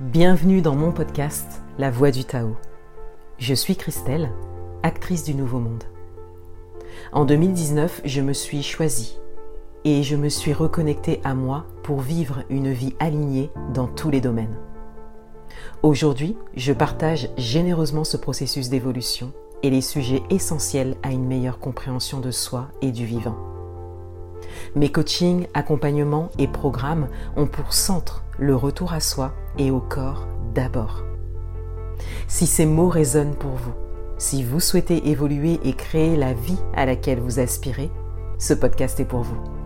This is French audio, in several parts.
Bienvenue dans mon podcast La Voix du Tao. Je suis Christelle, actrice du Nouveau Monde. En 2019, je me suis choisie et je me suis reconnectée à moi pour vivre une vie alignée dans tous les domaines. Aujourd'hui, je partage généreusement ce processus d'évolution et les sujets essentiels à une meilleure compréhension de soi et du vivant. Mes coachings, accompagnements et programmes ont pour centre le retour à soi et au corps d'abord. Si ces mots résonnent pour vous, si vous souhaitez évoluer et créer la vie à laquelle vous aspirez, ce podcast est pour vous.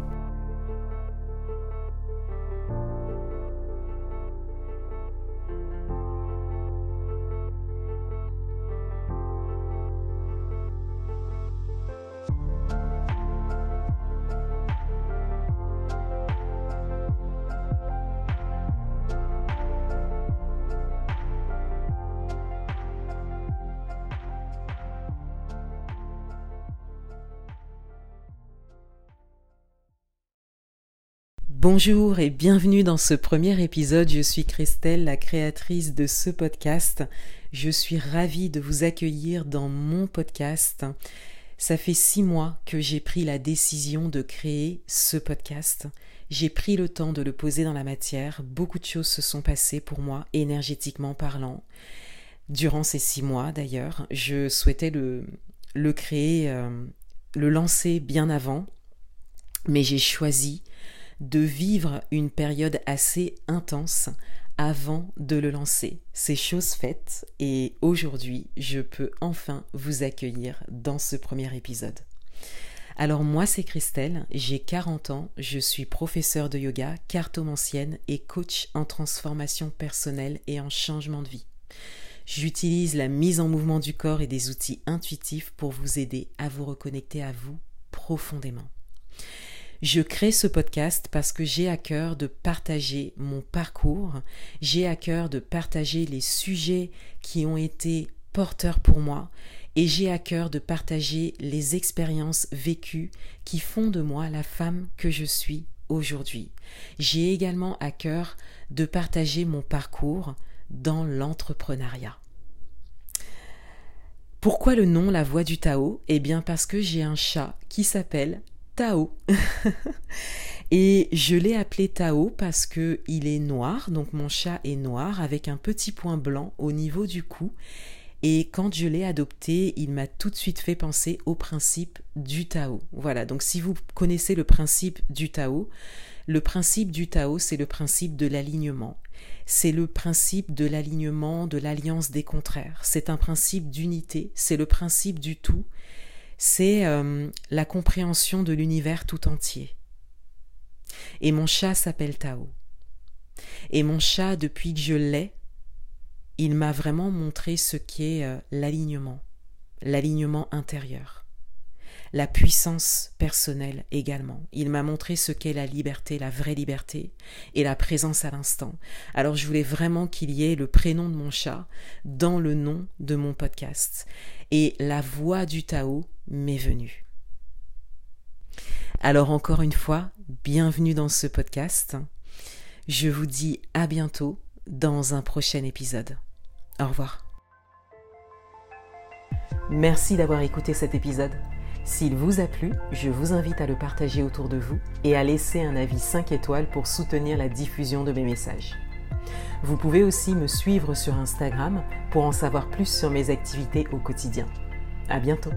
Bonjour et bienvenue dans ce premier épisode. Je suis Christelle, la créatrice de ce podcast. Je suis ravie de vous accueillir dans mon podcast. Ça fait six mois que j'ai pris la décision de créer ce podcast. J'ai pris le temps de le poser dans la matière. Beaucoup de choses se sont passées pour moi, énergétiquement parlant. Durant ces six mois, d'ailleurs, je souhaitais le, créer, euh, le lancer bien avant, mais j'ai choisi de vivre une période assez intense avant de le lancer. C'est chose faite et aujourd'hui je peux enfin vous accueillir dans ce premier épisode. Alors moi c'est Christelle, j'ai 40 ans, je suis professeur de yoga, cartomancienne et coach en transformation personnelle et en changement de vie. J'utilise la mise en mouvement du corps et des outils intuitifs pour vous aider à vous reconnecter à vous profondément. Je crée ce podcast parce que j'ai à cœur de partager mon parcours, j'ai à cœur de partager les sujets qui ont été porteurs pour moi et j'ai à cœur de partager les expériences vécues qui font de moi la femme que je suis aujourd'hui. J'ai également à cœur de partager mon parcours dans l'entrepreneuriat. Pourquoi le nom La Voix du Tao? Eh bien parce que j'ai un chat qui s'appelle Tao. et je l'ai appelé Tao parce que il est noir, donc mon chat est noir avec un petit point blanc au niveau du cou. Et quand je l'ai adopté, il m'a tout de suite fait penser au principe du Tao. Voilà, donc si vous connaissez le principe du Tao, le principe du Tao, c'est le principe de l'alignement. C'est le principe de l'alignement, de l'alliance des contraires. C'est un principe d'unité, c'est le principe du tout c'est euh, la compréhension de l'univers tout entier. Et mon chat s'appelle Tao. Et mon chat, depuis que je l'ai, il m'a vraiment montré ce qu'est euh, l'alignement, l'alignement intérieur, la puissance personnelle également. Il m'a montré ce qu'est la liberté, la vraie liberté et la présence à l'instant. Alors je voulais vraiment qu'il y ait le prénom de mon chat dans le nom de mon podcast. Et la voix du Tao m'est venue. Alors encore une fois, bienvenue dans ce podcast. Je vous dis à bientôt dans un prochain épisode. Au revoir. Merci d'avoir écouté cet épisode. S'il vous a plu, je vous invite à le partager autour de vous et à laisser un avis 5 étoiles pour soutenir la diffusion de mes messages. Vous pouvez aussi me suivre sur Instagram pour en savoir plus sur mes activités au quotidien. À bientôt!